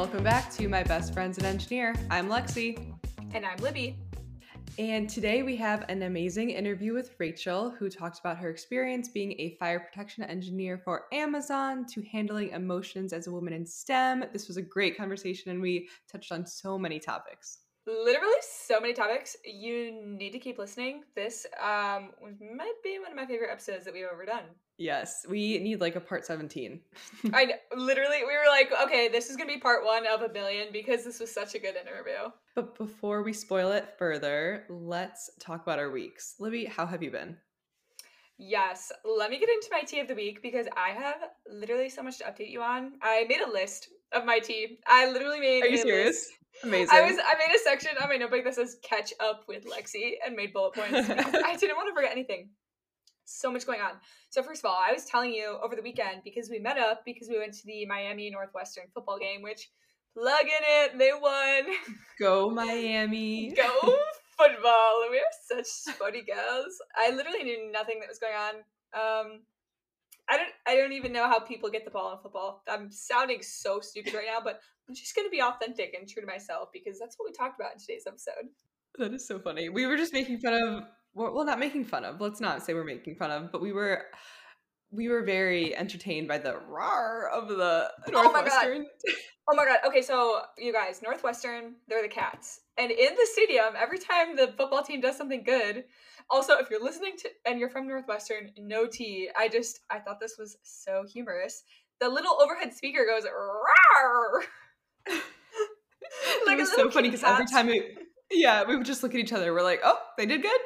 Welcome back to My Best Friend's an Engineer. I'm Lexi. And I'm Libby. And today we have an amazing interview with Rachel, who talks about her experience being a fire protection engineer for Amazon to handling emotions as a woman in STEM. This was a great conversation, and we touched on so many topics literally so many topics. You need to keep listening. This um might be one of my favorite episodes that we've ever done. Yes, we need like a part 17. I know, literally we were like, okay, this is to be part 1 of a billion because this was such a good interview. But before we spoil it further, let's talk about our weeks. Libby, how have you been? Yes, let me get into my tea of the week because I have literally so much to update you on. I made a list of my tea. I literally made Are you serious? List Amazing. I was I made a section on my notebook that says catch up with Lexi and made bullet points. I didn't want to forget anything. So much going on. So first of all, I was telling you over the weekend because we met up because we went to the Miami Northwestern football game, which plug in it, they won. Go Miami. Go football. We are such sporty girls. I literally knew nothing that was going on. Um I don't I don't even know how people get the ball in football. I'm sounding so stupid right now, but I'm just gonna be authentic and true to myself because that's what we talked about in today's episode. That is so funny. We were just making fun of well, not making fun of. Let's not say we're making fun of, but we were we were very entertained by the roar of the oh Northwestern. Oh Oh my god. Okay, so you guys, Northwestern, they're the cats. And in the stadium, every time the football team does something good, also if you're listening to and you're from Northwestern, no tea. I just I thought this was so humorous. The little overhead speaker goes rawr. like it was so funny because every time we yeah, we would just look at each other. We're like, oh, they did good.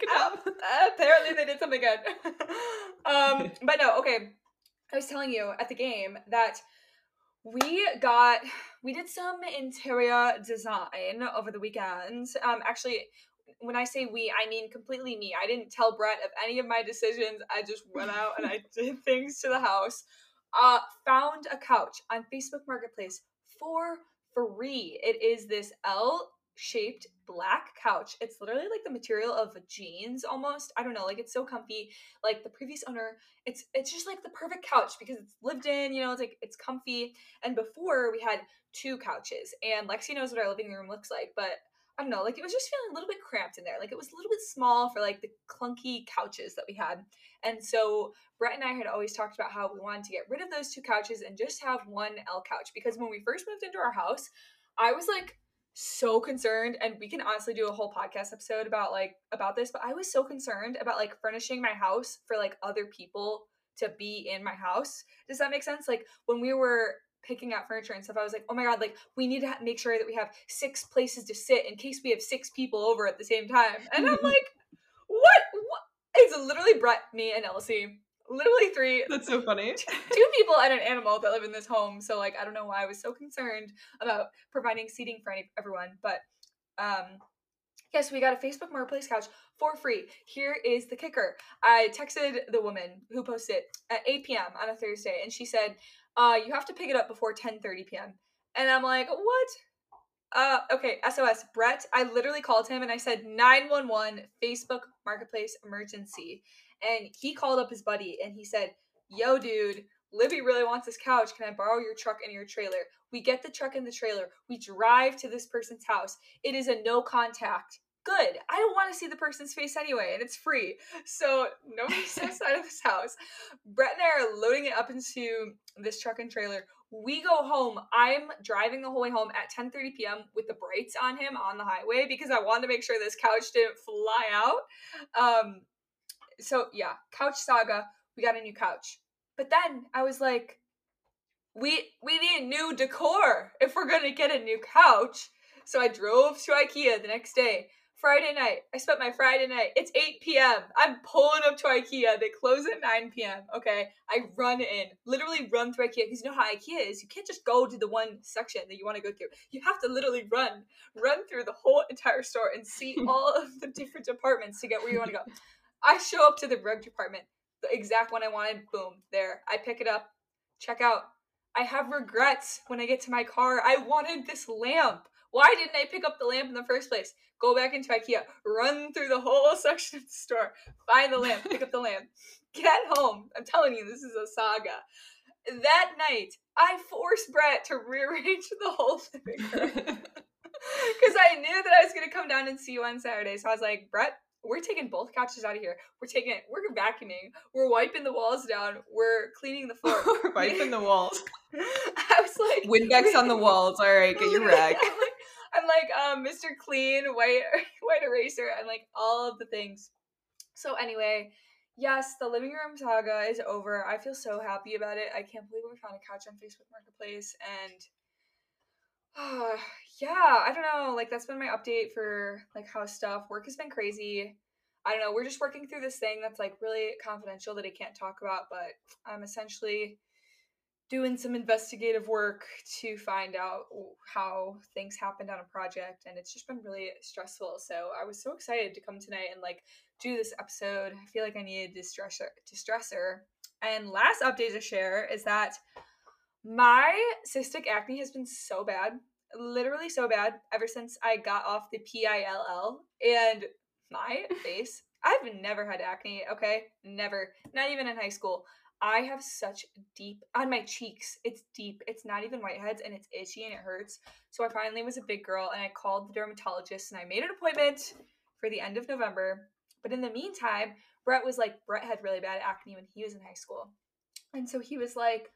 good job. Uh, apparently, they did something good. um, but no, okay. I was telling you at the game that we got we did some interior design over the weekend. Um, actually, when I say we, I mean completely me. I didn't tell Brett of any of my decisions. I just went out and I did things to the house. Uh, found a couch on Facebook Marketplace for free. It is this L shaped black couch. It's literally like the material of jeans almost. I don't know, like it's so comfy. Like the previous owner, it's it's just like the perfect couch because it's lived in, you know, it's like it's comfy. And before we had two couches and Lexi knows what our living room looks like, but I don't know, like it was just feeling a little bit cramped in there. Like it was a little bit small for like the clunky couches that we had. And so Brett and I had always talked about how we wanted to get rid of those two couches and just have one L couch because when we first moved into our house, I was like so concerned and we can honestly do a whole podcast episode about like about this but i was so concerned about like furnishing my house for like other people to be in my house. Does that make sense? Like when we were picking out furniture and stuff i was like oh my god like we need to ha- make sure that we have six places to sit in case we have six people over at the same time. And i'm like what, what? it's literally brett me and elsie literally three that's so funny. two people and an animal that live in this home so like i don't know why i was so concerned about providing seating for any, everyone but um yes we got a facebook marketplace couch for free. Here is the kicker. I texted the woman who posted at 8 p.m on a thursday and she said uh you have to pick it up before 10 30 p.m and i'm like what? Uh okay sos brett i literally called him and i said 911 facebook marketplace emergency and he called up his buddy and he said, Yo, dude, Libby really wants this couch. Can I borrow your truck and your trailer? We get the truck and the trailer. We drive to this person's house. It is a no contact. Good. I don't want to see the person's face anyway, and it's free. So nobody nobody's outside of this house. Brett and I are loading it up into this truck and trailer. We go home. I'm driving the whole way home at 10:30 p.m. with the brights on him on the highway because I wanted to make sure this couch didn't fly out. Um, so yeah, couch saga. We got a new couch, but then I was like, we we need new decor if we're gonna get a new couch. So I drove to IKEA the next day. Friday night. I spent my Friday night. It's 8 p.m. I'm pulling up to IKEA. They close at 9 p.m. Okay. I run in, literally run through IKEA because you know how IKEA is. You can't just go to the one section that you want to go through. You have to literally run, run through the whole entire store and see all of the different departments to get where you want to go. I show up to the rug department, the exact one I wanted, boom, there. I pick it up, check out. I have regrets when I get to my car. I wanted this lamp. Why didn't I pick up the lamp in the first place? Go back into IKEA, run through the whole section of the store, find the lamp, pick up the lamp, get home. I'm telling you, this is a saga. that night, I forced Brett to rearrange the whole living room because I knew that I was gonna come down and see you on Saturday. So I was like, Brett, we're taking both couches out of here. We're taking it. We're vacuuming. We're wiping the walls down. We're cleaning the floor. We're wiping the walls. I was like, Windex on the walls. All right, get your rag. I'm like, I'm like um, Mr. Clean, white white eraser, and like all of the things. So anyway, yes, the living room saga is over. I feel so happy about it. I can't believe we found a couch on Facebook Marketplace, and uh, yeah, I don't know. Like that's been my update for like house stuff. Work has been crazy. I don't know. We're just working through this thing that's like really confidential that I can't talk about, but I'm essentially doing some investigative work to find out how things happened on a project and it's just been really stressful so i was so excited to come tonight and like do this episode i feel like i needed a distressor distressor and last update to share is that my cystic acne has been so bad literally so bad ever since i got off the pill and my face i've never had acne okay never not even in high school I have such deep on my cheeks. It's deep. It's not even whiteheads and it's itchy and it hurts. So I finally was a big girl and I called the dermatologist and I made an appointment for the end of November. But in the meantime, Brett was like Brett had really bad acne when he was in high school. And so he was like,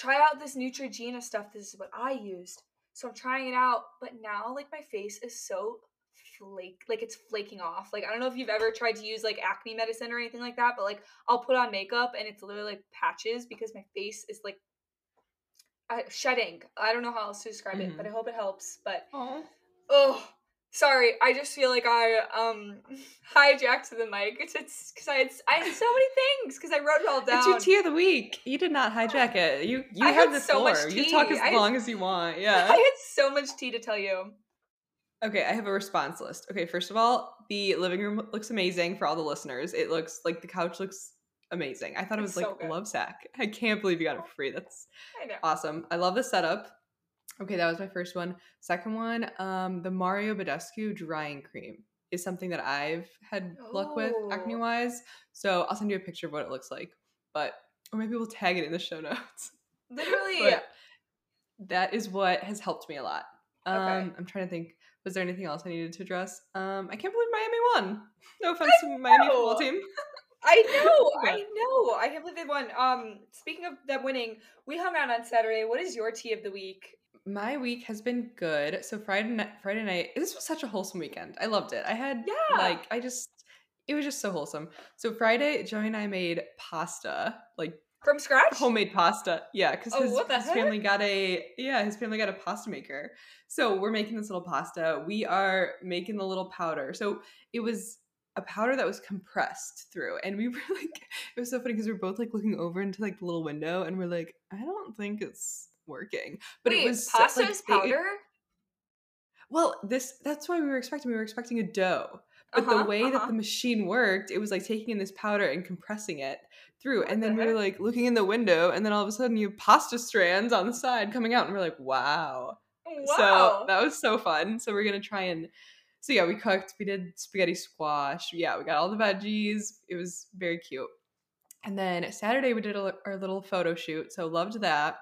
try out this Neutrogena stuff. This is what I used. So I'm trying it out, but now like my face is so flake like it's flaking off. Like I don't know if you've ever tried to use like acne medicine or anything like that, but like I'll put on makeup and it's literally like patches because my face is like uh, shedding. I don't know how else to describe mm-hmm. it, but I hope it helps. But Aww. oh, sorry. I just feel like I um hijacked the mic. It's it's because I had I had so many things because I wrote it all down. It's your tea of the week. You did not hijack it. You you I had the so floor. You talk as I long had, as you want. Yeah. I had so much tea to tell you. Okay, I have a response list. Okay, first of all, the living room looks amazing for all the listeners. It looks like the couch looks amazing. I thought it was like a love sack. I can't believe you got it for free. That's awesome. I love the setup. Okay, that was my first one. Second one, um, the Mario Badescu drying cream is something that I've had oh. luck with acne oh. wise. So I'll send you a picture of what it looks like. But or maybe we'll tag it in the show notes. Literally. that is what has helped me a lot. Um, okay. I'm trying to think was there anything else I needed to address? Um, I can't believe Miami won. No offense to Miami football team. I know, I know. I can't believe they won. Um, speaking of them winning, we hung out on Saturday. What is your tea of the week? My week has been good. So Friday night, Friday night. This was such a wholesome weekend. I loved it. I had yeah, like I just it was just so wholesome. So Friday, Joey and I made pasta, like from scratch? Homemade pasta. Yeah, because oh, his, his family got a yeah, his family got a pasta maker. So we're making this little pasta. We are making the little powder. So it was a powder that was compressed through. And we were like, it was so funny because we are both like looking over into like the little window and we're like, I don't think it's working. But Wait, it was pasta like, is powder? Well, this that's why we were expecting. We were expecting a dough. But uh-huh, the way uh-huh. that the machine worked, it was like taking in this powder and compressing it through. And then we were like looking in the window, and then all of a sudden you have pasta strands on the side coming out, and we're like, wow. Wow. So that was so fun. So we're gonna try and so yeah, we cooked, we did spaghetti squash. Yeah, we got all the veggies. It was very cute. And then Saturday we did a, our little photo shoot. So loved that.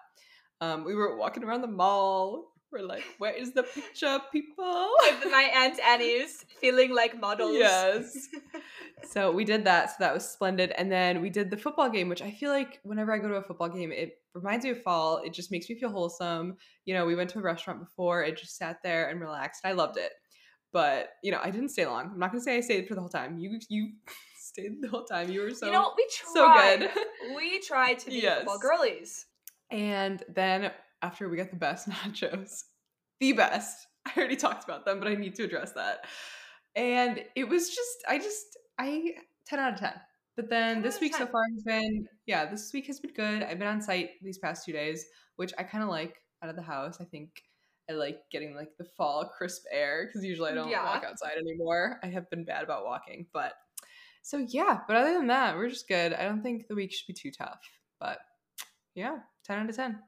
Um, we were walking around the mall we're like, where is the picture, people? With my Auntie Anne's feeling like models. Yes. so we did that. So that was splendid. And then we did the football game, which I feel like whenever I go to a football game, it reminds me of fall. It just makes me feel wholesome. You know, we went to a restaurant before, it just sat there and relaxed. I loved it. But, you know, I didn't stay long. I'm not going to say I stayed for the whole time. You, you stayed the whole time. You were so, you know, we tried. so good. we tried to be yes. football girlies. And then after we got the best nachos. The best. I already talked about them, but I need to address that. And it was just, I just, I 10 out of 10. But then this week so far has been, yeah, this week has been good. I've been on site these past two days, which I kind of like out of the house. I think I like getting like the fall crisp air because usually I don't yeah. walk outside anymore. I have been bad about walking, but so yeah. But other than that, we're just good. I don't think the week should be too tough, but yeah, 10 out of 10.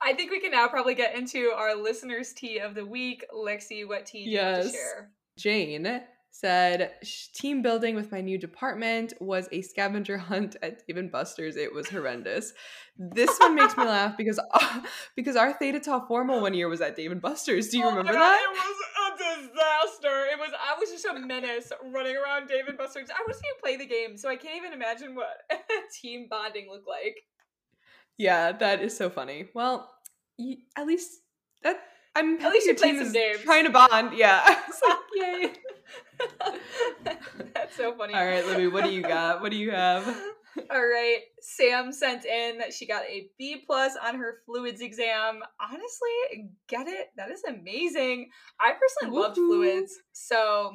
I think we can now probably get into our listeners' tea of the week. Lexi, what tea do yes. you share? Jane said team building with my new department was a scavenger hunt at Dave & Buster's. It was horrendous. This one makes me laugh because uh, because our Theta Tau formal one year was at Dave & Buster's. Do you Oh remember God, that? It was a disaster. It was. I was just a menace running around Dave & Buster's. I wasn't even play the game, so I can't even imagine what team bonding looked like. Yeah, that is so funny. Well, y- at least that I'm At least you played some games. Trying to bond, yeah. Like, yay. That's so funny. All right, Libby, what do you got? What do you have? All right, Sam sent in that she got a B plus on her fluids exam. Honestly, get it? That is amazing. I personally loved fluids, so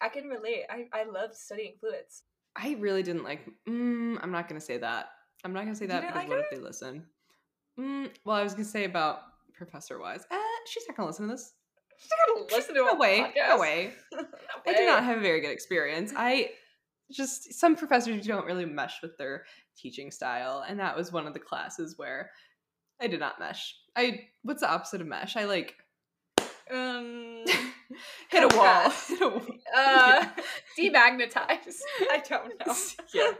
I can relate. I I love studying fluids. I really didn't like. Mm, I'm not gonna say that. I'm not gonna say that because like what if they listen? Mm, well, I was gonna say about Professor Wise. Eh, she's not gonna listen to this. She's not gonna listen to No a way. podcast. No way. No I did not have a very good experience. I just some professors don't really mesh with their teaching style, and that was one of the classes where I did not mesh. I what's the opposite of mesh? I like Um, hit a wall. Compress. Hit a wall. uh, demagnetize. I don't know. yeah.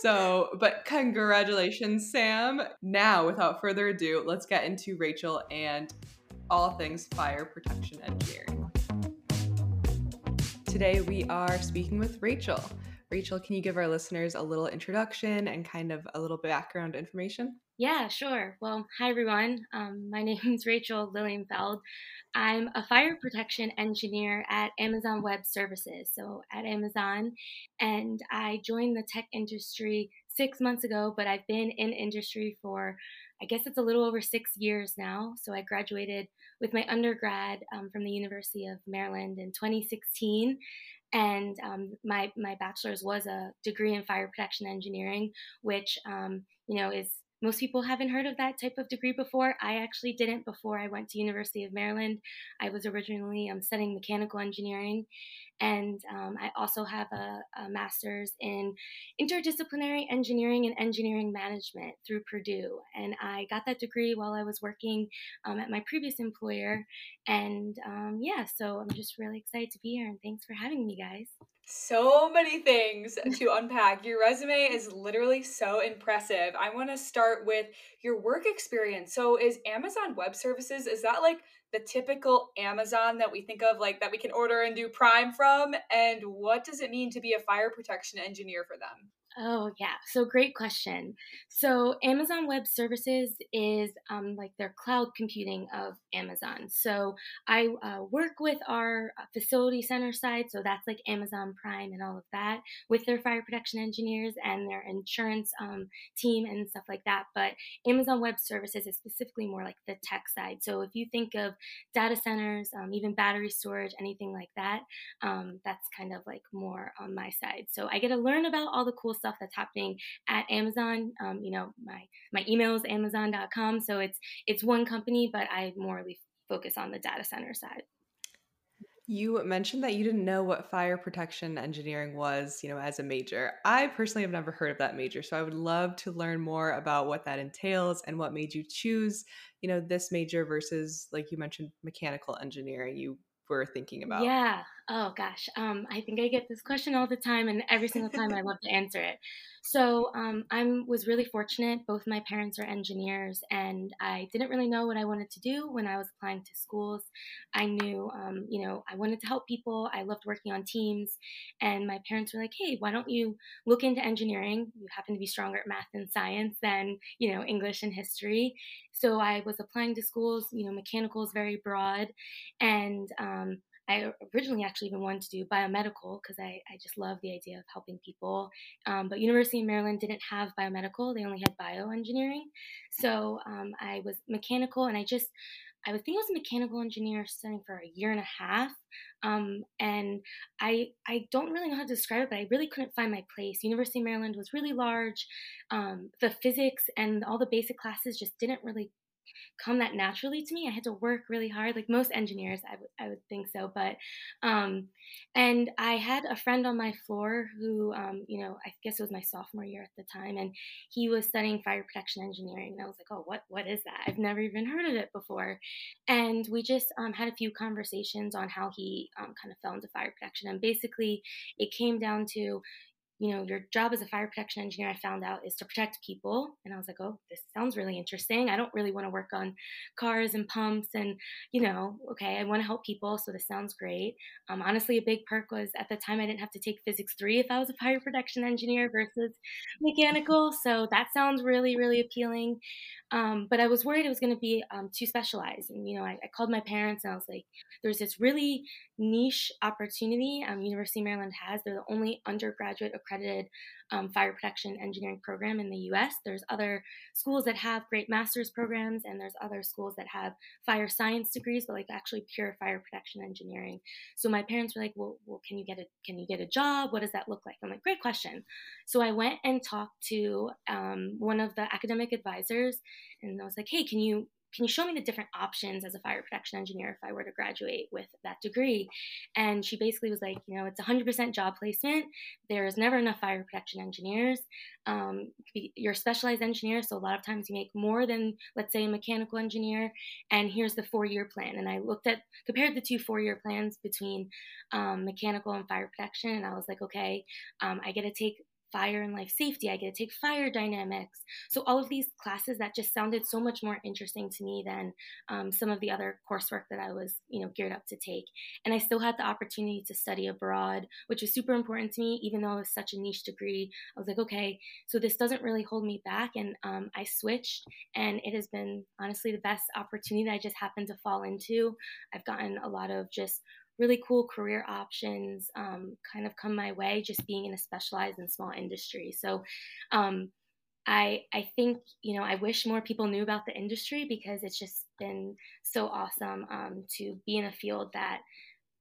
So, but congratulations, Sam. Now, without further ado, let's get into Rachel and all things fire protection engineering. Today, we are speaking with Rachel. Rachel, can you give our listeners a little introduction and kind of a little background information? Yeah, sure. Well, hi everyone. Um, my name is Rachel Lilienfeld. I'm a fire protection engineer at Amazon Web Services, so at Amazon, and I joined the tech industry six months ago, but I've been in industry for I guess it's a little over six years now. So I graduated with my undergrad um, from the University of Maryland in 2016, and um, my my bachelor's was a degree in fire protection engineering, which um, you know is most people haven't heard of that type of degree before. I actually didn't before I went to University of Maryland. I was originally um, studying mechanical engineering, and um, I also have a, a master's in interdisciplinary engineering and engineering management through Purdue. And I got that degree while I was working um, at my previous employer. And um, yeah, so I'm just really excited to be here, and thanks for having me, guys. So many things to unpack. Your resume is literally so impressive. I want to start with your work experience. So, is Amazon Web Services is that like the typical Amazon that we think of like that we can order and do Prime from and what does it mean to be a fire protection engineer for them? Oh, yeah. So, great question. So, Amazon Web Services is um, like their cloud computing of Amazon. So, I uh, work with our uh, facility center side. So, that's like Amazon Prime and all of that with their fire protection engineers and their insurance um, team and stuff like that. But Amazon Web Services is specifically more like the tech side. So, if you think of data centers, um, even battery storage, anything like that, um, that's kind of like more on my side. So, I get to learn about all the cool stuff that's happening at Amazon. Um, you know, my my email is amazon.com, so it's it's one company, but I morely focus on the data center side. You mentioned that you didn't know what fire protection engineering was, you know, as a major. I personally have never heard of that major, so I would love to learn more about what that entails and what made you choose, you know, this major versus like you mentioned mechanical engineering you were thinking about. Yeah. Oh gosh. Um, I think I get this question all the time, and every single time I love to answer it. So um, I was really fortunate. Both my parents are engineers, and I didn't really know what I wanted to do when I was applying to schools. I knew, um, you know, I wanted to help people. I loved working on teams, and my parents were like, "Hey, why don't you look into engineering? You happen to be stronger at math and science than you know English and history." So I was applying to schools. You know, mechanical is very broad, and um, I originally actually even wanted to do biomedical because I, I just love the idea of helping people. Um, but University of Maryland didn't have biomedical; they only had bioengineering. So um, I was mechanical, and I just I would think I was a mechanical engineer studying for a year and a half. Um, and I I don't really know how to describe it, but I really couldn't find my place. University of Maryland was really large. Um, the physics and all the basic classes just didn't really come that naturally to me. I had to work really hard, like most engineers, I would I would think so. But um, and I had a friend on my floor who, um, you know, I guess it was my sophomore year at the time, and he was studying fire protection engineering. And I was like, oh, what what is that? I've never even heard of it before. And we just um, had a few conversations on how he um, kind of fell into fire protection, and basically it came down to you know, your job as a fire protection engineer, I found out, is to protect people. And I was like, oh, this sounds really interesting. I don't really want to work on cars and pumps. And, you know, okay, I want to help people. So this sounds great. Um, honestly, a big perk was at the time I didn't have to take physics three if I was a fire protection engineer versus mechanical. So that sounds really, really appealing. Um, but I was worried it was going to be um, too specialized. And, you know, I, I, called my parents and I was like, there's this really niche opportunity um, University of Maryland has. They're the only undergraduate accredited um, fire protection engineering program in the US. There's other schools that have great master's programs, and there's other schools that have fire science degrees, but like actually pure fire protection engineering. So my parents were like, well, well can you get a can you get a job? What does that look like? I'm like, great question. So I went and talked to um, one of the academic advisors, and I was like, hey, can you can you show me the different options as a fire protection engineer if I were to graduate with that degree? And she basically was like, you know, it's 100% job placement. There's never enough fire protection engineers. Um, you're a specialized engineer, so a lot of times you make more than, let's say, a mechanical engineer. And here's the four year plan. And I looked at, compared the two four year plans between um, mechanical and fire protection, and I was like, okay, um, I get to take fire and life safety. I get to take fire dynamics. So all of these classes that just sounded so much more interesting to me than um, some of the other coursework that I was, you know, geared up to take. And I still had the opportunity to study abroad, which was super important to me, even though it was such a niche degree. I was like, okay, so this doesn't really hold me back. And um, I switched, and it has been honestly the best opportunity that I just happened to fall into. I've gotten a lot of just really cool career options um, kind of come my way just being in a specialized and small industry. So um, I I think you know I wish more people knew about the industry because it's just been so awesome um, to be in a field that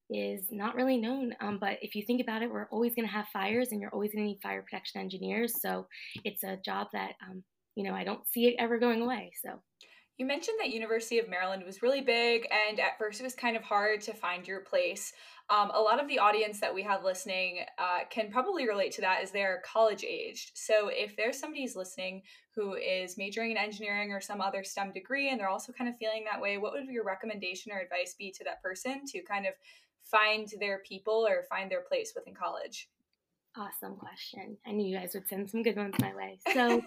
is not really known. Um, but if you think about it, we're always going to have fires, and you're always going to need fire protection engineers. So it's a job that um, you know I don't see it ever going away. So you mentioned that University of Maryland was really big, and at first it was kind of hard to find your place. Um, a lot of the audience that we have listening uh, can probably relate to that as they're college aged. So if there's somebody who's listening who is majoring in engineering or some other STEM degree, and they're also kind of feeling that way, what would your recommendation or advice be to that person to kind of find their people or find their place within college? Awesome question. I knew you guys would send some good ones my way. So,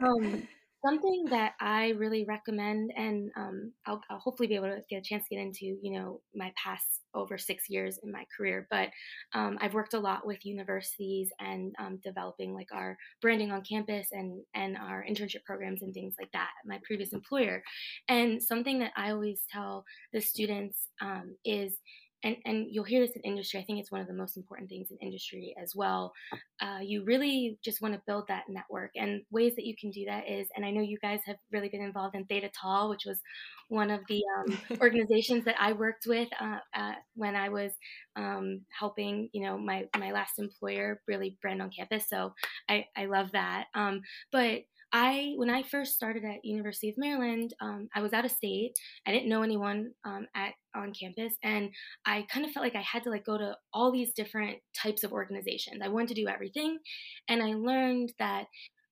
um, something that I really recommend, and um, I'll, I'll, hopefully be able to get a chance to get into, you know, my past over six years in my career. But um, I've worked a lot with universities and um, developing like our branding on campus and and our internship programs and things like that. My previous employer, and something that I always tell the students um, is and, and you'll hear this in industry. I think it's one of the most important things in industry as well. Uh, you really just want to build that network, and ways that you can do that is, and I know you guys have really been involved in Theta Tau, which was one of the um, organizations that I worked with uh, uh, when I was um, helping, you know, my my last employer really brand on campus. So I I love that. Um, but I when I first started at University of Maryland, um, I was out of state. I didn't know anyone um, at on campus, and I kind of felt like I had to like go to all these different types of organizations. I wanted to do everything, and I learned that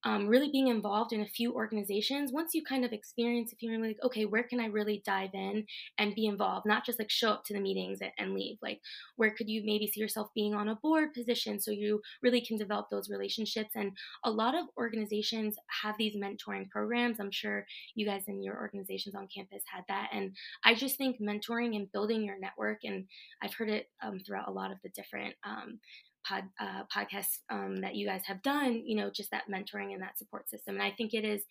um, really being involved in a few organizations, once you kind of experience, if you're like, okay, where can I really dive in and be involved, not just like show up to the meetings and, and leave? Like, where could you maybe see yourself being on a board position so you really can develop those relationships? And a lot of organizations have these mentoring programs. I'm sure you guys in your organizations on campus had that. And I just think mentoring and building your network, and I've heard it um, throughout a lot of the different um, pod, uh, podcasts um, that you guys have done, you know, just that mentoring and that support system. And I think it is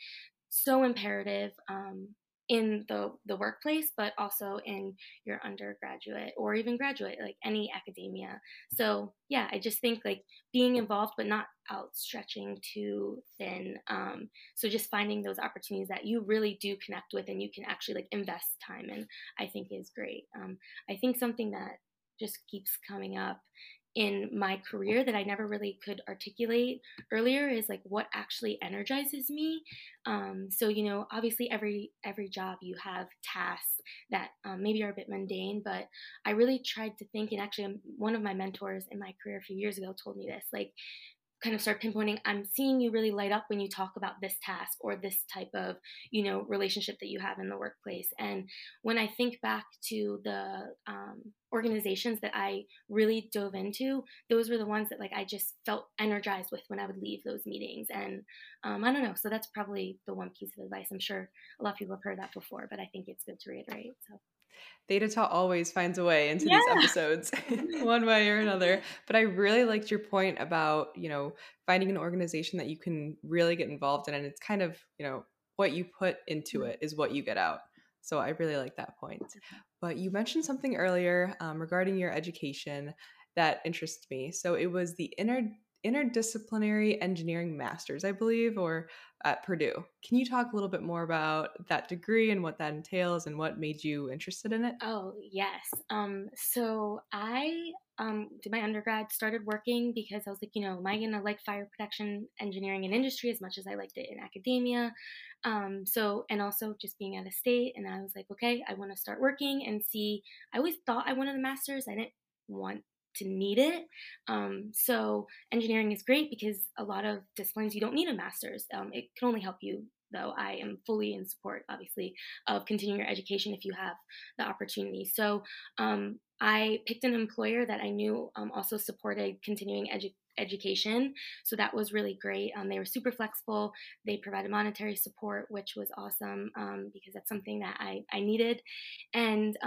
so imperative um, in the, the workplace, but also in your undergraduate or even graduate, like any academia. So yeah, I just think like being involved, but not outstretching too thin. Um, so just finding those opportunities that you really do connect with and you can actually like invest time in, I think is great. Um, I think something that just keeps coming up in my career that I never really could articulate earlier is like what actually energizes me. Um, so you know, obviously every every job you have tasks that um, maybe are a bit mundane, but I really tried to think. And actually, um, one of my mentors in my career a few years ago told me this, like kind of start pinpointing i'm seeing you really light up when you talk about this task or this type of you know relationship that you have in the workplace. And when i think back to the um, organizations that i really dove into those were the ones that like i just felt energized with when i would leave those meetings. And um, i don't know so that's probably the one piece of advice. I'm sure a lot of people have heard that before but i think it's good to reiterate so Theta always finds a way into yeah. these episodes, one way or another. But I really liked your point about, you know, finding an organization that you can really get involved in. And it's kind of, you know, what you put into mm-hmm. it is what you get out. So I really like that point. But you mentioned something earlier um, regarding your education that interests me. So it was the inner interdisciplinary engineering masters, I believe, or at Purdue. Can you talk a little bit more about that degree and what that entails and what made you interested in it? Oh, yes. Um, so I um, did my undergrad, started working because I was like, you know, am I going to like fire protection engineering and industry as much as I liked it in academia? Um, so, and also just being out of state. And I was like, okay, I want to start working and see. I always thought I wanted a master's. I didn't want to need it. Um, so engineering is great because a lot of disciplines you don't need a master's. Um, it can only help you, though. I am fully in support, obviously, of continuing your education if you have the opportunity. So um, I picked an employer that I knew um, also supported continuing edu- education. So that was really great. Um, they were super flexible. They provided monetary support, which was awesome um, because that's something that I, I needed. And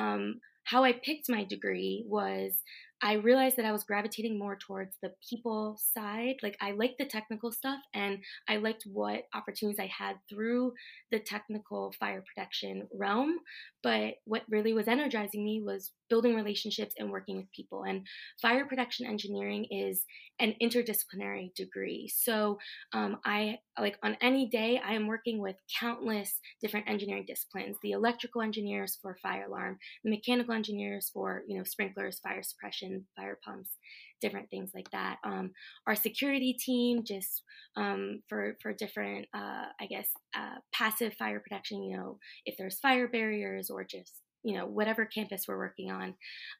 how I picked my degree was I realized that I was gravitating more towards the people side. Like I liked the technical stuff and I liked what opportunities I had through the technical fire protection realm. But what really was energizing me was building relationships and working with people. And fire protection engineering is an interdisciplinary degree. So um, I like on any day I am working with countless different engineering disciplines. The electrical engineers for fire alarm, the mechanical engineers for you know sprinklers, fire suppression, fire pumps, different things like that. Um, our security team just um, for for different uh, I guess uh, passive fire protection. You know if there's fire barriers or just you know whatever campus we're working on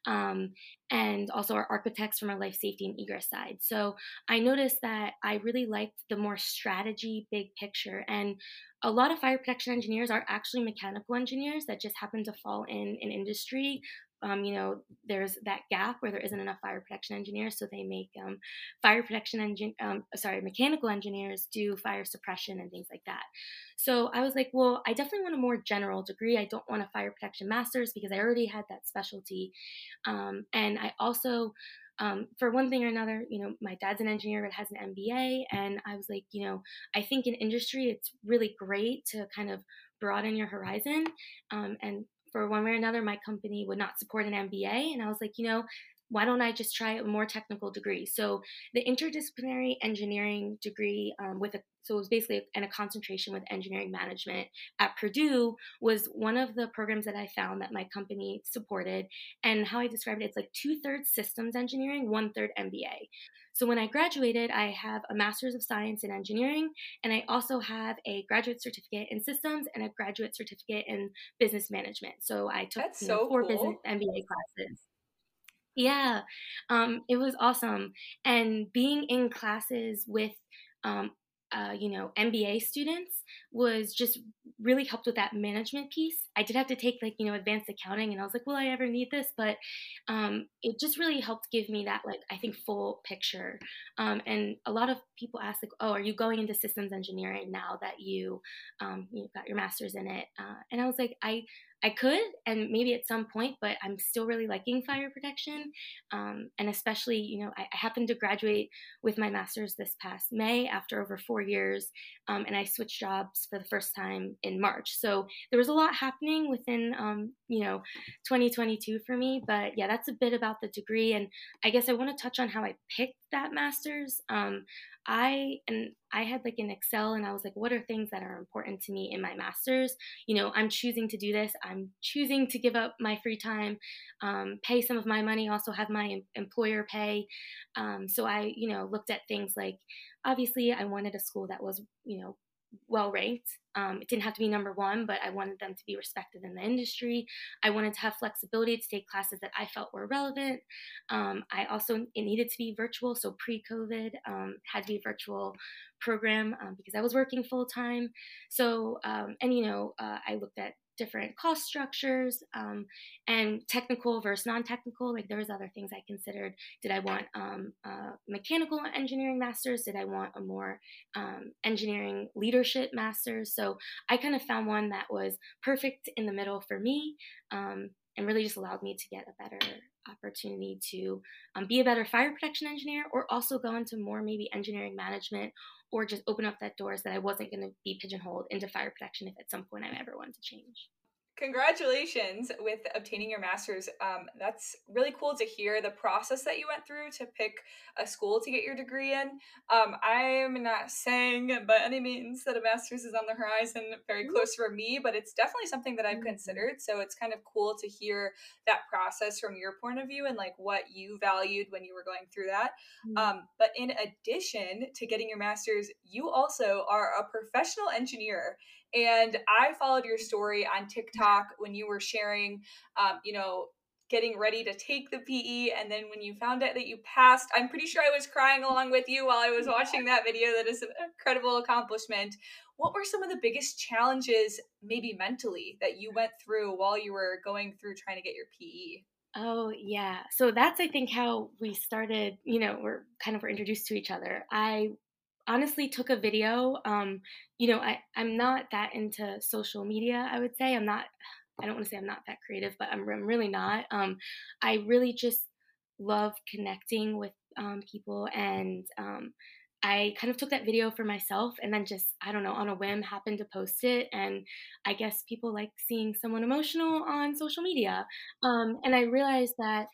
um, and also our architects from our life safety and egress side so i noticed that i really liked the more strategy big picture and a lot of fire protection engineers are actually mechanical engineers that just happen to fall in an industry um, you know, there's that gap where there isn't enough fire protection engineers, so they make um, fire protection engine, um, sorry, mechanical engineers do fire suppression and things like that. So I was like, well, I definitely want a more general degree. I don't want a fire protection master's because I already had that specialty, um, and I also. Um, for one thing or another, you know, my dad's an engineer but has an MBA, and I was like, you know, I think in industry it's really great to kind of broaden your horizon um, and for one way or another, my company would not support an MBA. And I was like, you know, why don't I just try a more technical degree? So the interdisciplinary engineering degree um, with a so it was basically in a concentration with engineering management at Purdue was one of the programs that I found that my company supported. And how I described it, it's like two thirds systems engineering, one third MBA. So when I graduated, I have a master's of science in engineering, and I also have a graduate certificate in systems and a graduate certificate in business management. So I took you know, so four cool. business MBA classes. Yeah, um, it was awesome. And being in classes with um, uh, you know, MBA students was just really helped with that management piece. I did have to take like, you know, advanced accounting and I was like, will I ever need this? But um, it just really helped give me that, like, I think full picture. Um, and a lot of people ask like, oh, are you going into systems engineering now that you, um, you got your master's in it? Uh, and I was like, I, I could, and maybe at some point, but I'm still really liking fire protection. Um, and especially, you know, I, I, happened to graduate with my master's this past May after over four years, um, and I switched jobs for the first time in March. So there was a lot happening within, um, you know, 2022 for me. But yeah, that's a bit about the degree. And I guess I want to touch on how I picked that master's, um, I and I had like an Excel and I was like, what are things that are important to me in my master's? You know, I'm choosing to do this. I'm choosing to give up my free time, um, pay some of my money, also have my employer pay. Um, so I, you know, looked at things like obviously I wanted a school that was, you know, well ranked. Um, it didn't have to be number one, but I wanted them to be respected in the industry. I wanted to have flexibility to take classes that I felt were relevant. Um, I also, it needed to be virtual. So pre COVID, um, had to be a virtual program um, because I was working full time. So, um, and you know, uh, I looked at different cost structures um, and technical versus non-technical. Like there was other things i considered. Did i want um, mechanical engineering masters? Did i want a more um, engineering leadership masters? So i kind of found one that was perfect in the middle for me um, and really just allowed me to get a better opportunity to um, be a better fire protection engineer or also go into more maybe engineering management or just open up that doors that I wasn't going to be pigeonholed into fire protection if at some point I ever wanted to change. Congratulations with obtaining your master's. Um, that's really cool to hear the process that you went through to pick a school to get your degree in. Um, I'm not saying by any means that a master's is on the horizon very mm-hmm. close for me, but it's definitely something that I've mm-hmm. considered. So it's kind of cool to hear that process from your point of view and like what you valued when you were going through that. Mm-hmm. Um, but in addition to getting your master's, you also are a professional engineer and I followed your story on TikTok when you were sharing, um, you know, getting ready to take the PE. And then when you found out that you passed, I'm pretty sure I was crying along with you while I was watching that video. That is an incredible accomplishment. What were some of the biggest challenges, maybe mentally, that you went through while you were going through trying to get your PE? Oh yeah. So that's I think how we started, you know, we're kind of were introduced to each other. I honestly took a video. Um, you know, I, I'm not that into social media, I would say. I'm not, I don't want to say I'm not that creative, but I'm, I'm really not. Um, I really just love connecting with um, people and um, I kind of took that video for myself and then just, I don't know, on a whim happened to post it. And I guess people like seeing someone emotional on social media. Um, and I realized that,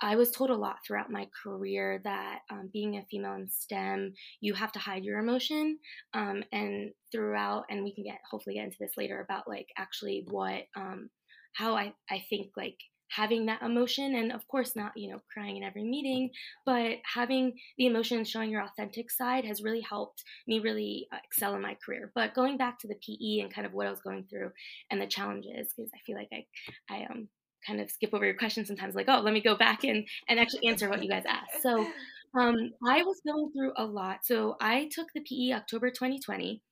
I was told a lot throughout my career that um, being a female in STEM, you have to hide your emotion. Um, and throughout, and we can get hopefully get into this later about like actually what, um, how I, I think like having that emotion and of course not you know crying in every meeting but having the emotion showing your authentic side has really helped me really uh, excel in my career but going back to the pe and kind of what i was going through and the challenges because i feel like i i um kind of skip over your questions sometimes like oh let me go back and and actually answer what you guys asked. So um, i was going through a lot. So i took the pe october 2020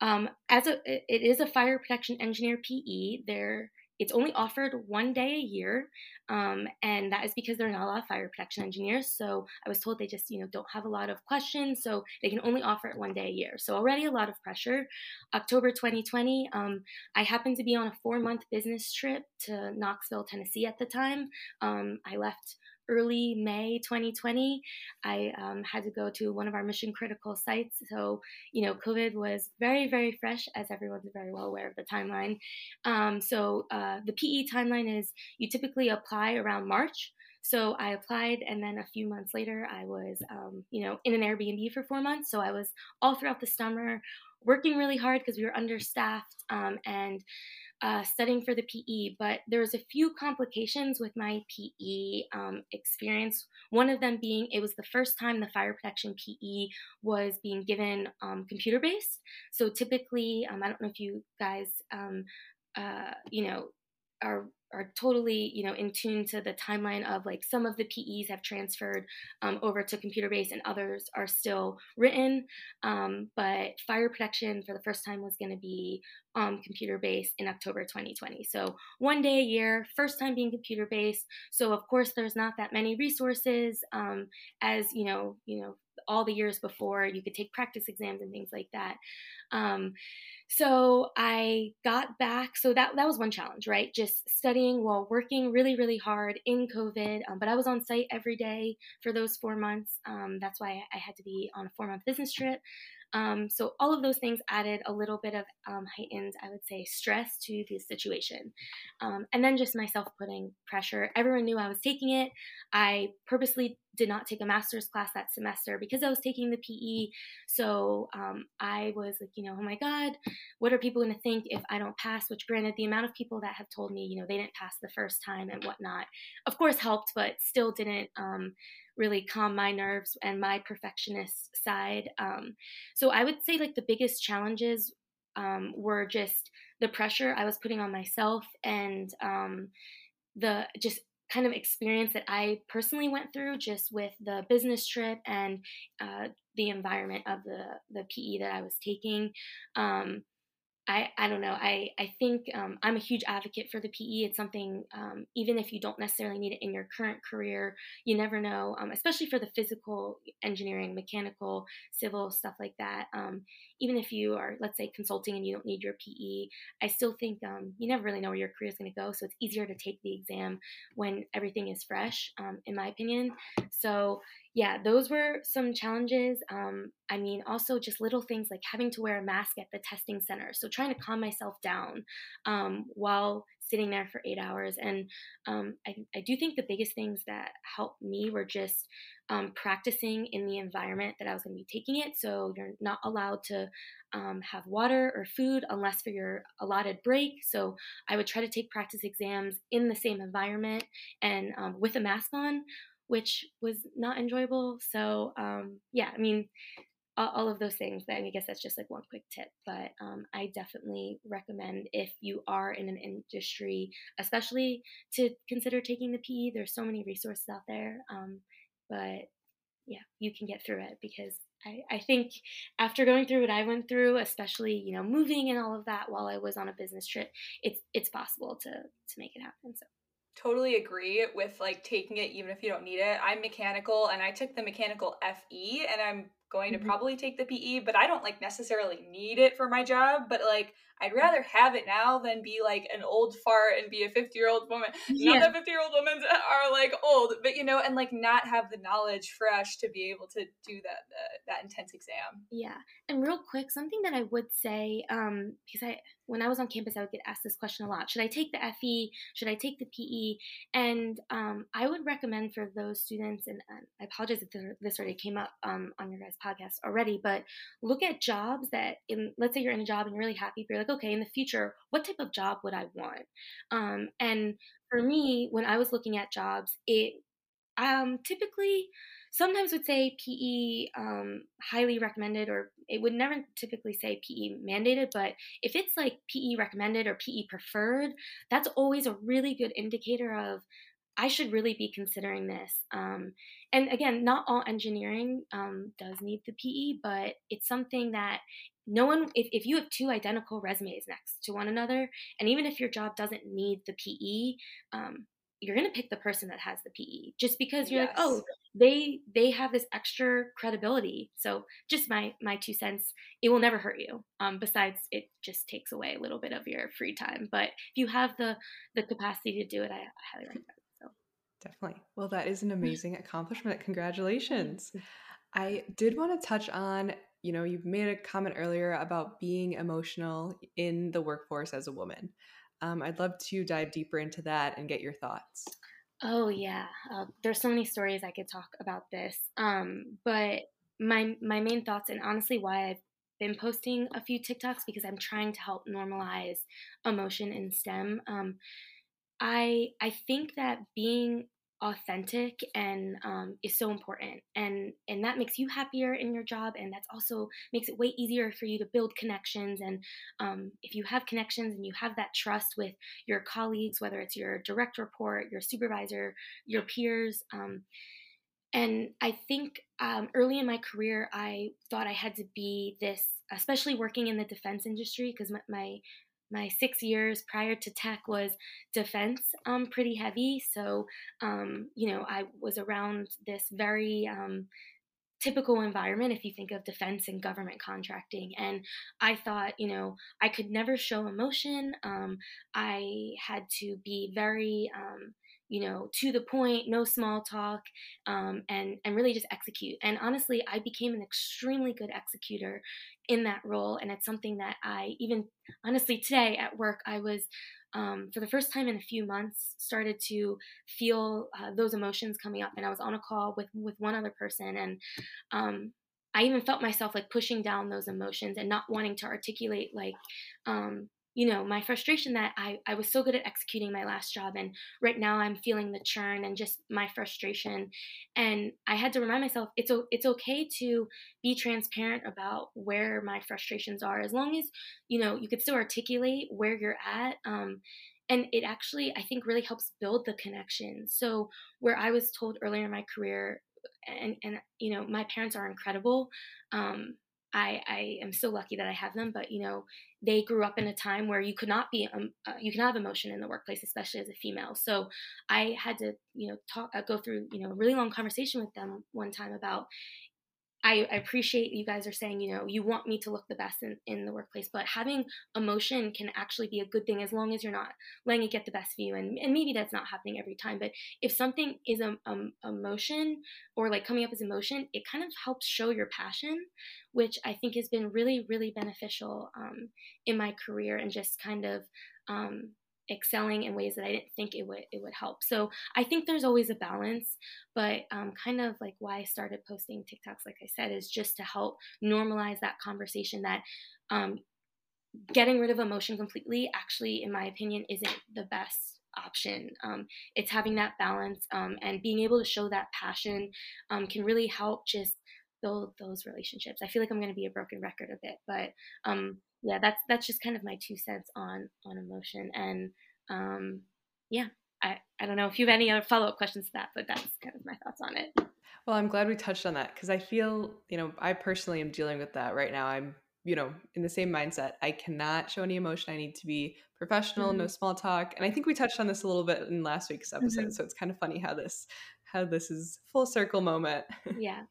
um, as a it is a fire protection engineer pe there it's only offered one day a year, um, and that is because there are not a lot of fire protection engineers. So I was told they just, you know, don't have a lot of questions, so they can only offer it one day a year. So already a lot of pressure. October 2020, um, I happened to be on a four-month business trip to Knoxville, Tennessee at the time. Um, I left early May 2020, I um, had to go to one of our mission critical sites. So, you know, COVID was very, very fresh, as everyone's very well aware of the timeline. Um, so, uh, the PE timeline is you typically apply around March. So I applied, and then a few months later, I was, um, you know, in an Airbnb for four months. So I was all throughout the summer working really hard because we were understaffed, um, and uh, studying for the PE, but there was a few complications with my PE um, experience. One of them being it was the first time the fire protection PE was being given um, computer based. So typically, um, I don't know if you guys, um, uh, you know, are are totally you know in tune to the timeline of like some of the PEs have transferred um, over to computer based and others are still written. Um, but fire protection for the first time was going to be um, computer based in October 2020. So one day a year, first time being computer based. So of course there's not that many resources um, as you know you know all the years before you could take practice exams and things like that. Um, so I got back. So that that was one challenge, right? Just studying while working really, really hard in COVID. Um, but I was on site every day for those four months. Um, that's why I had to be on a four month business trip. Um, so all of those things added a little bit of um, heightened, I would say, stress to the situation. Um, and then just myself putting pressure. Everyone knew I was taking it. I purposely did not take a master's class that semester because I was taking the PE. So um, I was like, you know, oh my God, what are people going to think if I don't pass? Which, granted, the amount of people that have told me, you know, they didn't pass the first time and whatnot, of course, helped, but still didn't um, really calm my nerves and my perfectionist side. Um, so I would say like the biggest challenges um, were just the pressure I was putting on myself and um, the just kind of experience that I personally went through just with the business trip and uh, the environment of the the PE that I was taking. Um, I, I don't know. I, I think um, I'm a huge advocate for the PE. It's something, um, even if you don't necessarily need it in your current career, you never know, um, especially for the physical engineering, mechanical, civil, stuff like that. Um, even if you are, let's say, consulting and you don't need your PE, I still think um, you never really know where your career is going to go. So it's easier to take the exam when everything is fresh, um, in my opinion. So yeah, those were some challenges. Um, I mean, also just little things like having to wear a mask at the testing center. So trying to calm myself down um, while sitting there for eight hours. And um, I, I, do think the biggest things that helped me were just um, practicing in the environment that I was going to be taking it. So you're not allowed to um, have water or food unless for your allotted break. So I would try to take practice exams in the same environment and um, with a mask on which was not enjoyable. So um, yeah, I mean, all, all, of those things. I guess that's just like one quick tip, but um, I definitely recommend if you are in an industry, especially to consider taking the PE. There's so many resources out there, um, but yeah, you can get through it because I, I, think after going through what I went through, especially you know moving and all of that while I was on a business trip, it's it's possible to to make it happen. So totally agree with like taking it even if you don't need it. I'm mechanical and I took the mechanical FE and I'm going to mm-hmm. probably take the PE, but I don't like necessarily need it for my job, but like I'd rather have it now than be like an old fart and be a 50 year old woman. Yeah. Not that 50 year old women are like old, but you know, and like not have the knowledge fresh to be able to do that that intense exam. Yeah, and real quick, something that I would say, um, because I when I was on campus, I would get asked this question a lot: Should I take the FE? Should I take the PE? And um, I would recommend for those students, and uh, I apologize if this already came up um, on your guys' podcast already, but look at jobs that, in let's say you're in a job and you're really happy, but you're like, okay, in the future, what type of job would I want? Um, and for me, when I was looking at jobs, it um, typically sometimes would say PE um, highly recommended, or it would never typically say PE mandated, but if it's like PE recommended or PE preferred, that's always a really good indicator of I should really be considering this. Um, and again, not all engineering um, does need the PE, but it's something that no one, if, if you have two identical resumes next to one another, and even if your job doesn't need the PE, um, you're going to pick the person that has the PE just because you're yes. like, oh, they they have this extra credibility. So just my my two cents, it will never hurt you. Um, besides, it just takes away a little bit of your free time. But if you have the the capacity to do it, I, I highly recommend. Definitely. Well, that is an amazing accomplishment. Congratulations. I did want to touch on you know, you've made a comment earlier about being emotional in the workforce as a woman. Um, I'd love to dive deeper into that and get your thoughts. Oh yeah, uh, there's so many stories I could talk about this. Um, but my my main thoughts, and honestly, why I've been posting a few TikToks because I'm trying to help normalize emotion in STEM. Um, I I think that being authentic and um, is so important and and that makes you happier in your job and that's also makes it way easier for you to build connections and um, if you have connections and you have that trust with your colleagues whether it's your direct report your supervisor your peers um, and i think um, early in my career i thought i had to be this especially working in the defense industry because my, my my six years prior to tech was defense um, pretty heavy. So, um, you know, I was around this very um, typical environment if you think of defense and government contracting. And I thought, you know, I could never show emotion. Um, I had to be very, um, you know, to the point, no small talk, um, and and really just execute. And honestly, I became an extremely good executor in that role, and it's something that I even honestly today at work I was um, for the first time in a few months, started to feel uh, those emotions coming up. And I was on a call with with one other person, and um, I even felt myself like pushing down those emotions and not wanting to articulate like um, you know my frustration that I, I was so good at executing my last job and right now i'm feeling the churn and just my frustration. And i had to remind myself it's it's okay to be transparent about where my frustrations are as long as you know you could still articulate where you're at. Um, and it actually i think really helps build the connection. So where i was told earlier in my career and and you know my parents are incredible um, I, I am so lucky that I have them, but you know, they grew up in a time where you could not be, um, uh, you can have emotion in the workplace, especially as a female. So I had to, you know, talk, uh, go through, you know, a really long conversation with them one time about, I, appreciate you guys are saying, you know, you want me to look the best in, in the workplace, but having emotion can actually be a good thing as long as you're not letting it get the best of you. And, and maybe that's not happening every time, but if something is a, a emotion or like coming up as emotion, it kind of helps show your passion, which I think has been really, really beneficial um, in my career and just kind of um, excelling in ways that I didn't think it would it would help. So I think there's always a balance, but um, kind of like why I started posting TikToks, like I said, is just to help normalize that conversation that um, getting rid of emotion completely, actually, in my opinion, isn't the best option. Um, it's having that balance um, and being able to show that passion um, can really help just build those relationships. I feel like I'm going to be a broken record a bit, but um, yeah, that's that's just kind of my two cents on on emotion. And um, yeah, I I don't know if you have any other follow up questions to that, but that's kind of my thoughts on it. Well, I'm glad we touched on that because I feel you know I personally am dealing with that right now. I'm you know in the same mindset. I cannot show any emotion. I need to be professional, mm-hmm. no small talk. And I think we touched on this a little bit in last week's episode. Mm-hmm. So it's kind of funny how this how this is full circle moment. Yeah.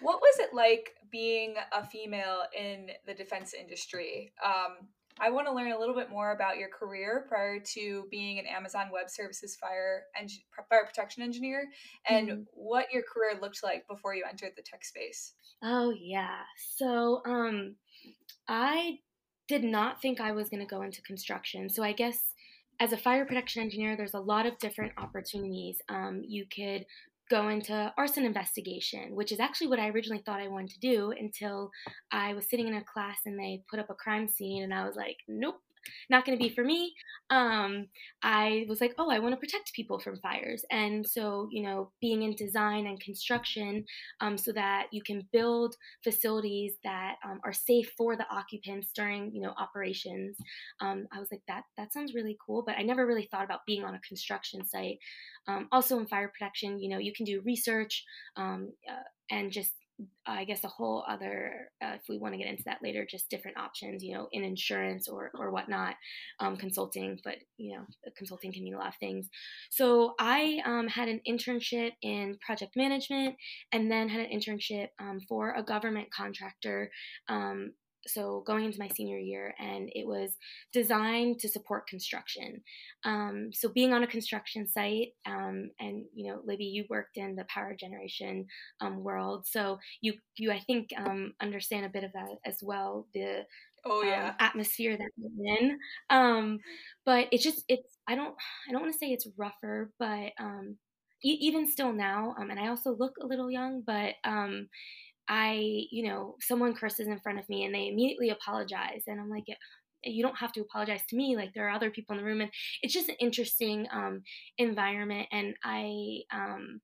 What was it like being a female in the defense industry? Um, I want to learn a little bit more about your career prior to being an Amazon Web Services fire en- fire protection engineer, and mm-hmm. what your career looked like before you entered the tech space. Oh yeah, so um, I did not think I was going to go into construction. So I guess as a fire protection engineer, there's a lot of different opportunities. Um, you could go into arson investigation, which is actually what I originally thought I wanted to do until I was sitting in a class and they put up a crime scene and I was like, nope, not going to be for me. Um, I was like, oh, I want to protect people from fires. And so, you know, being in design and construction um, so that you can build facilities that um, are safe for the occupants during, you know, operations. Um, I was like, that, that sounds really cool. But I never really thought about being on a construction site. Um, also in fire protection, you know, you can do research um, uh, and just I guess a whole other, uh, if we want to get into that later, just different options, you know, in insurance or, or whatnot, um, consulting, but, you know, consulting can mean a lot of things. So I um, had an internship in project management and then had an internship um, for a government contractor um, so going into my senior year and it was designed to support construction. Um, so being on a construction site um, and you know libby you worked in the power generation um, world so you you i think um, understand a bit of that as well the oh um, yeah. atmosphere that we're in. Um, but it's just it's i don't i don't want to say it's rougher but even still now and i also look a little young but I, you know, someone curses in front of me and they immediately apologize. And I'm like, you don't have to apologize to me. Like there are other people in the room. And it's just an interesting um, environment. And I, um,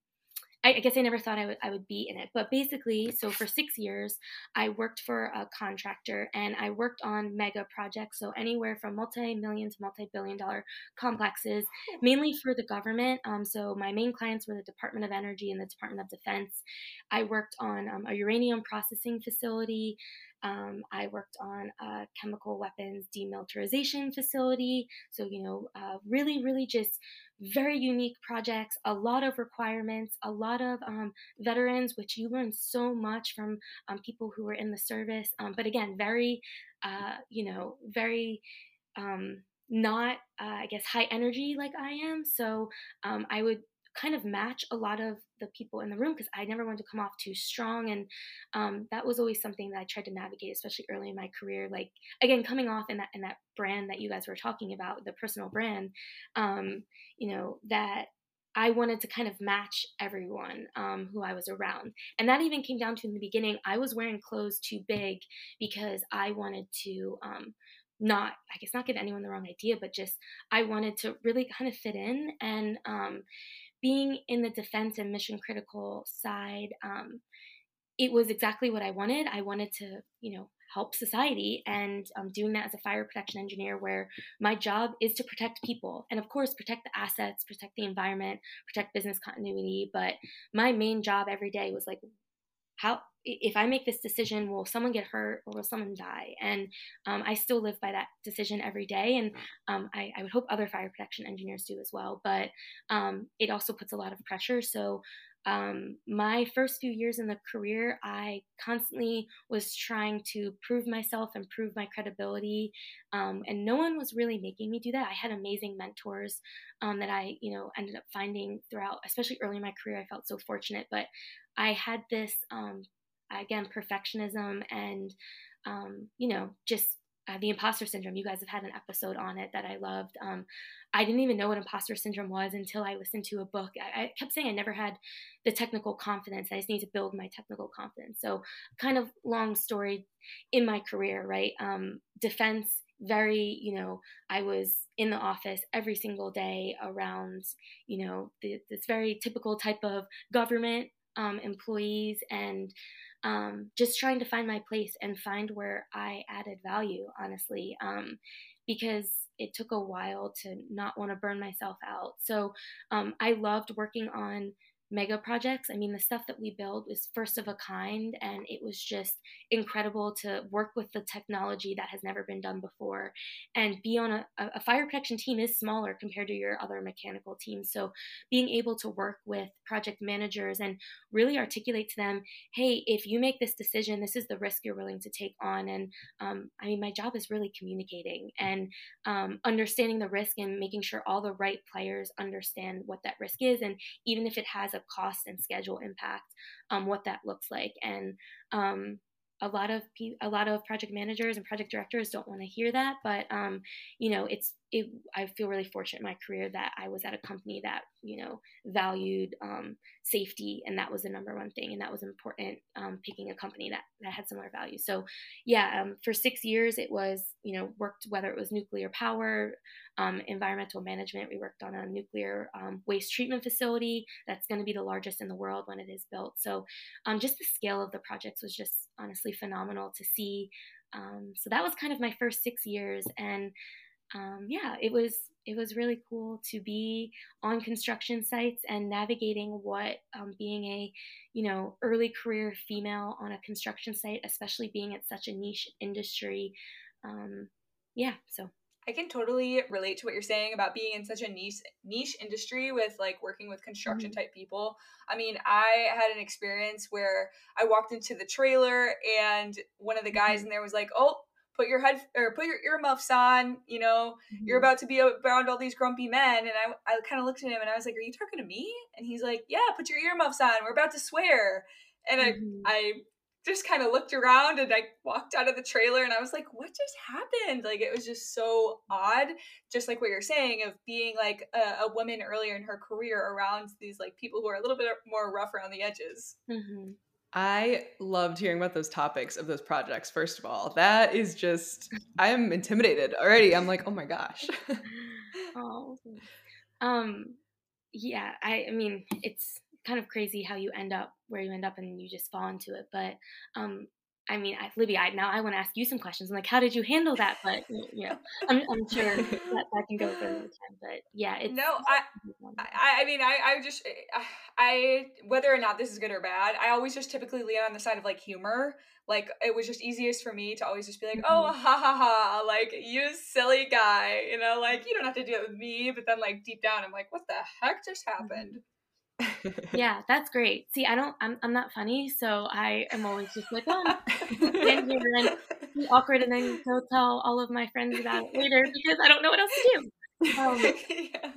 I, I guess I never thought I would I would be in it. But basically, so for six years, I worked for a contractor and I worked on mega projects. So anywhere from multi-million to multi-billion dollar complexes, mainly for the government. Um, so my main clients were the Department of Energy and the Department of Defense. I worked on um, a uranium processing facility. Um, I worked on a chemical weapons demilitarization facility. So, you know, uh, really, really just very unique projects, a lot of requirements, a lot of um, veterans, which you learn so much from um, people who were in the service. Um, but again, very, uh, you know, very um, not, uh, I guess, high energy like I am. So um, I would kind of match a lot of the people in the room because I never wanted to come off too strong. And um, that was always something that I tried to navigate, especially early in my career. Like again, coming off in that in that brand that you guys were talking about, the personal brand, um, you know, that I wanted to kind of match everyone um, who I was around. And that even came down to in the beginning, I was wearing clothes too big because I wanted to um, not, I guess, not give anyone the wrong idea, but just I wanted to really kind of fit in. And um, being in the defense and mission critical side, um, it was exactly what I wanted. I wanted to, you know, help society and um, doing that as a fire protection engineer where my job is to protect people and of course protect the assets protect the environment protect business continuity but my main job every day was like how if i make this decision will someone get hurt or will someone die? And um, i still live by that decision every day and um, I, I, would hope other fire protection engineers do as well but um, it also puts a lot of pressure. So um, my first few years in the career, I constantly was trying to prove myself and prove my credibility, um, and no one was really making me do that. I had amazing mentors um, that I, you know, ended up finding throughout, especially early in my career. I felt so fortunate, but I had this, um, again, perfectionism and, um, you know, just uh, the imposter syndrome. You guys have had an episode on it that I loved. Um, I didn't even know what imposter syndrome was until I listened to a book. I, I, kept saying I never had the technical confidence. I just need to build my technical confidence. So, kind of long story in my career, right? Um, defense, very, you know, I was in the office every single day around, you know, the, this very typical type of government um, employees and um, just trying to find my place and find where I added value, honestly, um, because it took a while to not want to burn myself out. So um, I loved working on mega projects. I mean, the stuff that we built was first of a kind, and it was just incredible to work with the technology that has never been done before and be on a, a fire protection team is smaller compared to your other mechanical teams. So, being able to work with project managers and really articulate to them, hey, if you make this decision, this is the risk you're willing to take on. And um, I mean, my job is really communicating and um, understanding the risk and making sure all the right players understand what that risk is. And even if it has a cost and schedule impact, um, what that looks like. And um, a lot of a lot of project managers and project directors don't want to hear that, but um, you know, it's it, I feel really fortunate in my career that I was at a company that you know valued um, safety, and that was the number one thing, and that was important. Um, picking a company that that had similar values. So, yeah, um, for six years it was you know worked whether it was nuclear power, um, environmental management. We worked on a nuclear um, waste treatment facility that's going to be the largest in the world when it is built. So, um, just the scale of the projects was just honestly phenomenal to see. so that was kind of my first six years, and um, yeah, it was it was really cool to be on construction sites and navigating what um, being a you know early career female on a construction site, especially being at such a niche industry. Um, yeah, so I can totally relate to what you're saying about being in such a niche niche industry with like working with construction mm-hmm. type people. I mean, I had an experience where I walked into the trailer and one of the guys mm-hmm. in there was like, "Oh, put your head or put your earmuffs on you know mm-hmm. you're about to be around all these grumpy men and i, I kind of looked at him and i was like are you talking to me and he's like yeah put your earmuffs on we're about to swear and mm-hmm. i i just kind of looked around and i walked out of the trailer and i was like what just happened like it was just so odd just like what you're saying of being like a, a woman earlier in her career around these like people who are a little bit more rough around the edges mm-hmm. I loved hearing about those topics of those projects. First of all, that is just I'm intimidated already. I'm like, oh my gosh. oh, um, yeah. I, I mean, it's kind of crazy how you end up where you end up and you just fall into it. But um, I mean, I, Libby, I now I want to ask you some questions. I'm like, how did you handle that? But you know, I'm, I'm sure that, that can go for another time. But yeah, it's no, I, I, I mean, I, I just, I, whether or not this is good or bad, I always just typically lean on the side of like humor. Like it was just easiest for me to always just be like, oh, mm-hmm. ha ha ha, like you silly guy, you know, like you don't have to do it with me. But then like deep down, I'm like, what the heck just mm-hmm. happened? Yeah, that's great. See, I don't, I'm, I'm not funny, so I am always just like, oh, and be awkward, and then go tell all of my friends about it later because I don't know what else to do. Um, yeah,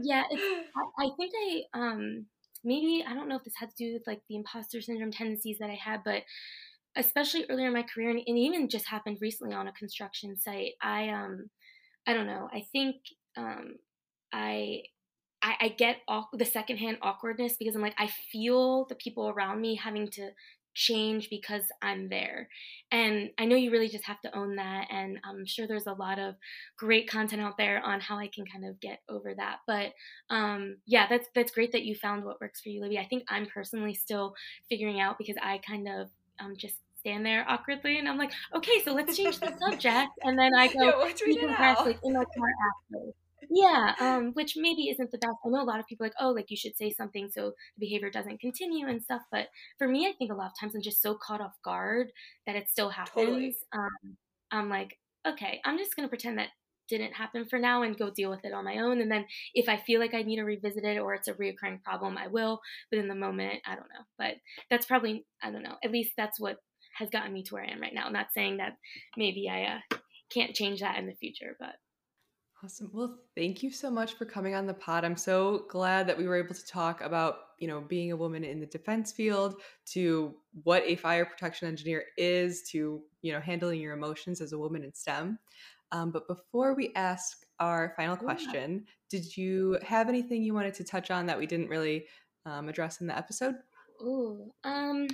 yeah it's, I, I think I, um, maybe I don't know if this had to do with like the imposter syndrome tendencies that I had, but especially earlier in my career, and, and even just happened recently on a construction site. I, um, I don't know. I think, um, I I, I get aw- the secondhand awkwardness because I'm like, I feel the people around me having to change because I'm there. And I know you really just have to own that. And I'm sure there's a lot of great content out there on how I can kind of get over that. But um, yeah, that's that's great that you found what works for you, Libby. I think I'm personally still figuring out because I kind of um, just stand there awkwardly and I'm like, okay, so let's change the subject. And then I go, yeah, decompress like in my car after yeah um which maybe isn't the best i know a lot of people like oh like you should say something so the behavior doesn't continue and stuff but for me i think a lot of times i'm just so caught off guard that it still happens totally. um i'm like okay i'm just going to pretend that didn't happen for now and go deal with it on my own and then if i feel like i need to revisit it or it's a reoccurring problem i will but in the moment i don't know but that's probably i don't know at least that's what has gotten me to where i am right now I'm not saying that maybe i uh, can't change that in the future but Awesome. Well, thank you so much for coming on the pod. I'm so glad that we were able to talk about, you know, being a woman in the defense field, to what a fire protection engineer is, to, you know, handling your emotions as a woman in STEM. Um, but before we ask our final question, yeah. did you have anything you wanted to touch on that we didn't really um, address in the episode? Oh, um,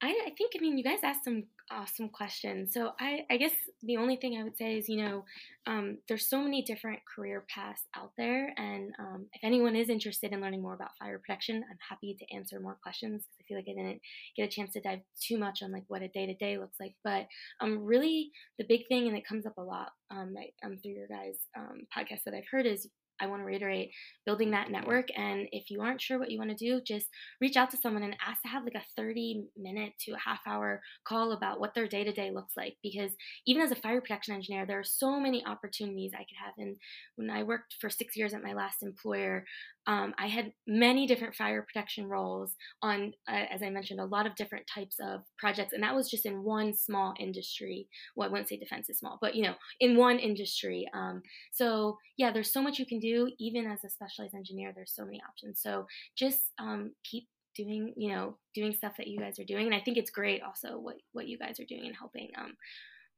I, I think I mean you guys asked some awesome question. So I, I guess the only thing I would say is you know um, there's so many different career paths out there, and um, if anyone is interested in learning more about fire protection, I'm happy to answer more questions because I feel like I didn't get a chance to dive too much on like what a day to day looks like. But um, really the big thing, and it comes up a lot um, um through your guys' um, podcast that I've heard is I want to reiterate building that network. And if you aren't sure what you want to do, just reach out to someone and ask to have like a 30 minute to a half hour call about what their day to day looks like. Because even as a fire protection engineer, there are so many opportunities I could have. And when I worked for six years at my last employer, um, I had many different fire protection roles on, uh, as I mentioned, a lot of different types of projects, and that was just in one small industry. Well, I wouldn't say defense is small, but you know, in one industry. Um, so yeah, there's so much you can do, even as a specialized engineer. There's so many options. So just um, keep doing, you know, doing stuff that you guys are doing, and I think it's great also what what you guys are doing and helping um,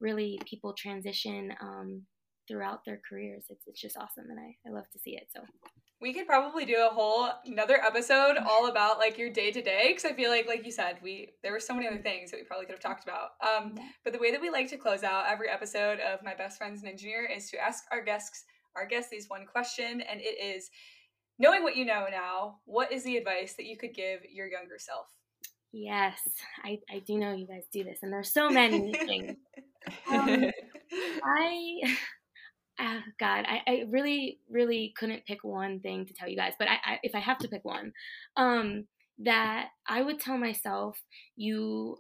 really people transition um, throughout their careers. It's it's just awesome, and I I love to see it. So we could probably do a whole another episode all about like your day to day because I feel like like you said we there were so many other things that we probably could have talked about. Um, but the way that we like to close out every episode of My Best Friend's an Engineer is to ask our guests our guests these one question, and it is knowing what you know now. What is the advice that you could give your younger self? Yes, I, I do know you guys do this, and there's so many things. Um, I oh God, I, I really, really couldn't pick one thing to tell you guys, but I, I if I have to pick one, um, that I would tell myself, you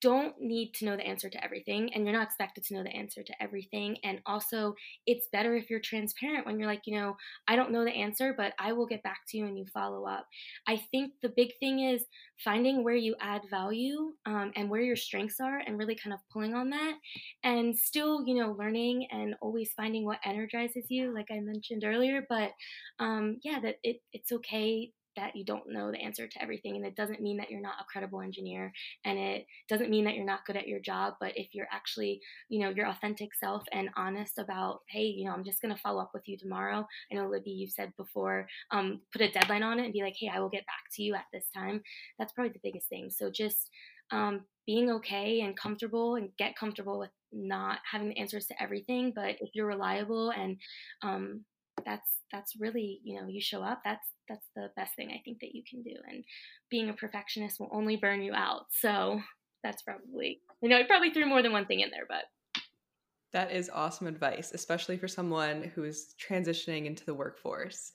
don't need to know the answer to everything and you're not expected to know the answer to everything and also it's better if you're transparent when you're like you know i don't know the answer but i will get back to you and you follow up. I think the big thing is finding where you add value um, and where your strengths are and really kind of pulling on that and still you know learning and always finding what energizes you like i mentioned earlier but um, yeah that it, it's okay that you don't know the answer to everything and it doesn't mean that you're not a credible engineer and it doesn't mean that you're not good at your job but if you're actually you know your authentic self and honest about hey you know i'm just going to follow up with you tomorrow i know libby you've said before um, put a deadline on it and be like hey i will get back to you at this time that's probably the biggest thing so just um, being okay and comfortable and get comfortable with not having the answers to everything but if you're reliable and um, that's that's really you know you show up that's that's the best thing I think that you can do. And being a perfectionist will only burn you out. So that's probably you know I probably threw more than one thing in there, but that is awesome advice, especially for someone who is transitioning into the workforce.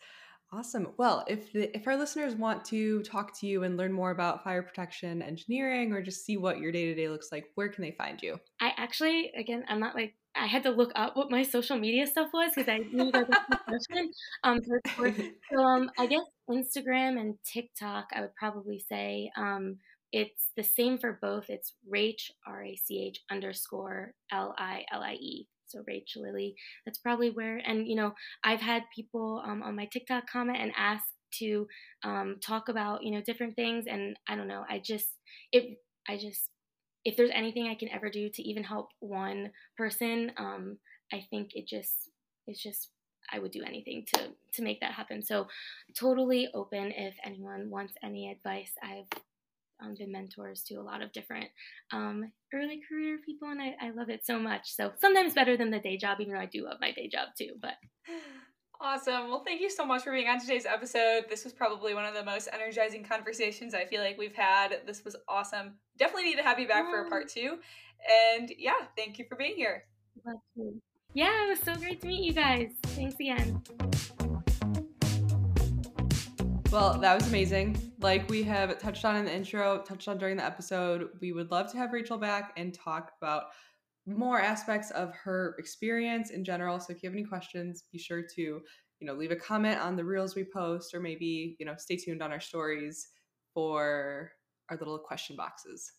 Awesome. Well, if the, if our listeners want to talk to you and learn more about fire protection engineering or just see what your day to day looks like, where can they find you? I actually, again, I'm not like I had to look up what my social media stuff was because I knew that was question. Um, so, so um, I guess Instagram and TikTok, I would probably say. Um, it's the same for both. It's Rach R A C H underscore L I L I E. So Rachel Lily. That's probably where. And you know, I've had people um, on my TikTok comment and ask to um, talk about you know different things, and I don't know. I just it. I just if there's anything I can ever do to even help one person, um, I think it just it's just I would do anything to to make that happen. So totally open if anyone wants any advice. I've um, been mentors to a lot of different um, early career people, and I, I love it so much. So sometimes better than the day job, even though I do love my day job too. But Awesome. Well, thank you so much for being on today's episode. This was probably one of the most energizing conversations I feel like we've had. This was awesome. Definitely need to have you back for a part two. And yeah, thank you for being here. Yeah, it was so great to meet you guys. Thanks again. Well, that was amazing. Like we have touched on in the intro, touched on during the episode, we would love to have Rachel back and talk about more aspects of her experience in general. So if you have any questions, be sure to, you know, leave a comment on the reels we post or maybe, you know, stay tuned on our stories for our little question boxes.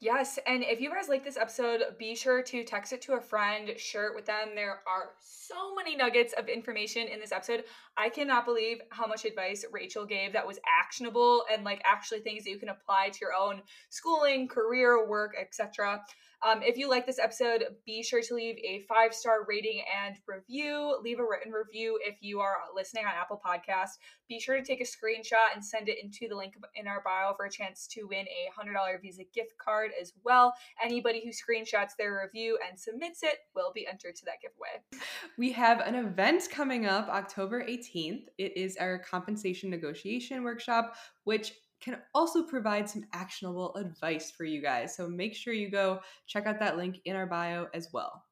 Yes, and if you guys like this episode, be sure to text it to a friend, share it with them. There are so many nuggets of information in this episode. I cannot believe how much advice Rachel gave that was actionable and like actually things that you can apply to your own schooling, career, work, etc. Um, if you like this episode, be sure to leave a five star rating and review. Leave a written review if you are listening on Apple Podcasts. Be sure to take a screenshot and send it into the link in our bio for a chance to win a $100 Visa gift card as well. Anybody who screenshots their review and submits it will be entered to that giveaway. We have an event coming up October 18th. It is our compensation negotiation workshop, which can also provide some actionable advice for you guys. So make sure you go check out that link in our bio as well.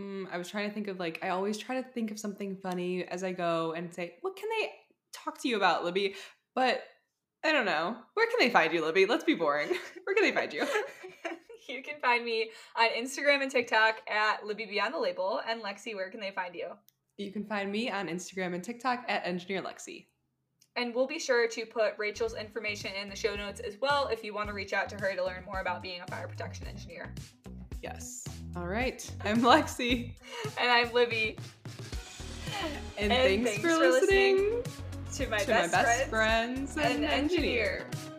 Mm, I was trying to think of like, I always try to think of something funny as I go and say, what can they talk to you about, Libby? But I don't know. Where can they find you, Libby? Let's be boring. Where can they find you? you can find me on Instagram and TikTok at Libby Beyond the Label. And Lexi, where can they find you? You can find me on Instagram and TikTok at Engineer Lexi. And we'll be sure to put Rachel's information in the show notes as well if you want to reach out to her to learn more about being a fire protection engineer. Yes. All right. I'm Lexi. and I'm Libby. And, and thanks, thanks, for, listening, listening to my, to best, my best friends, friends and engineer. engineer.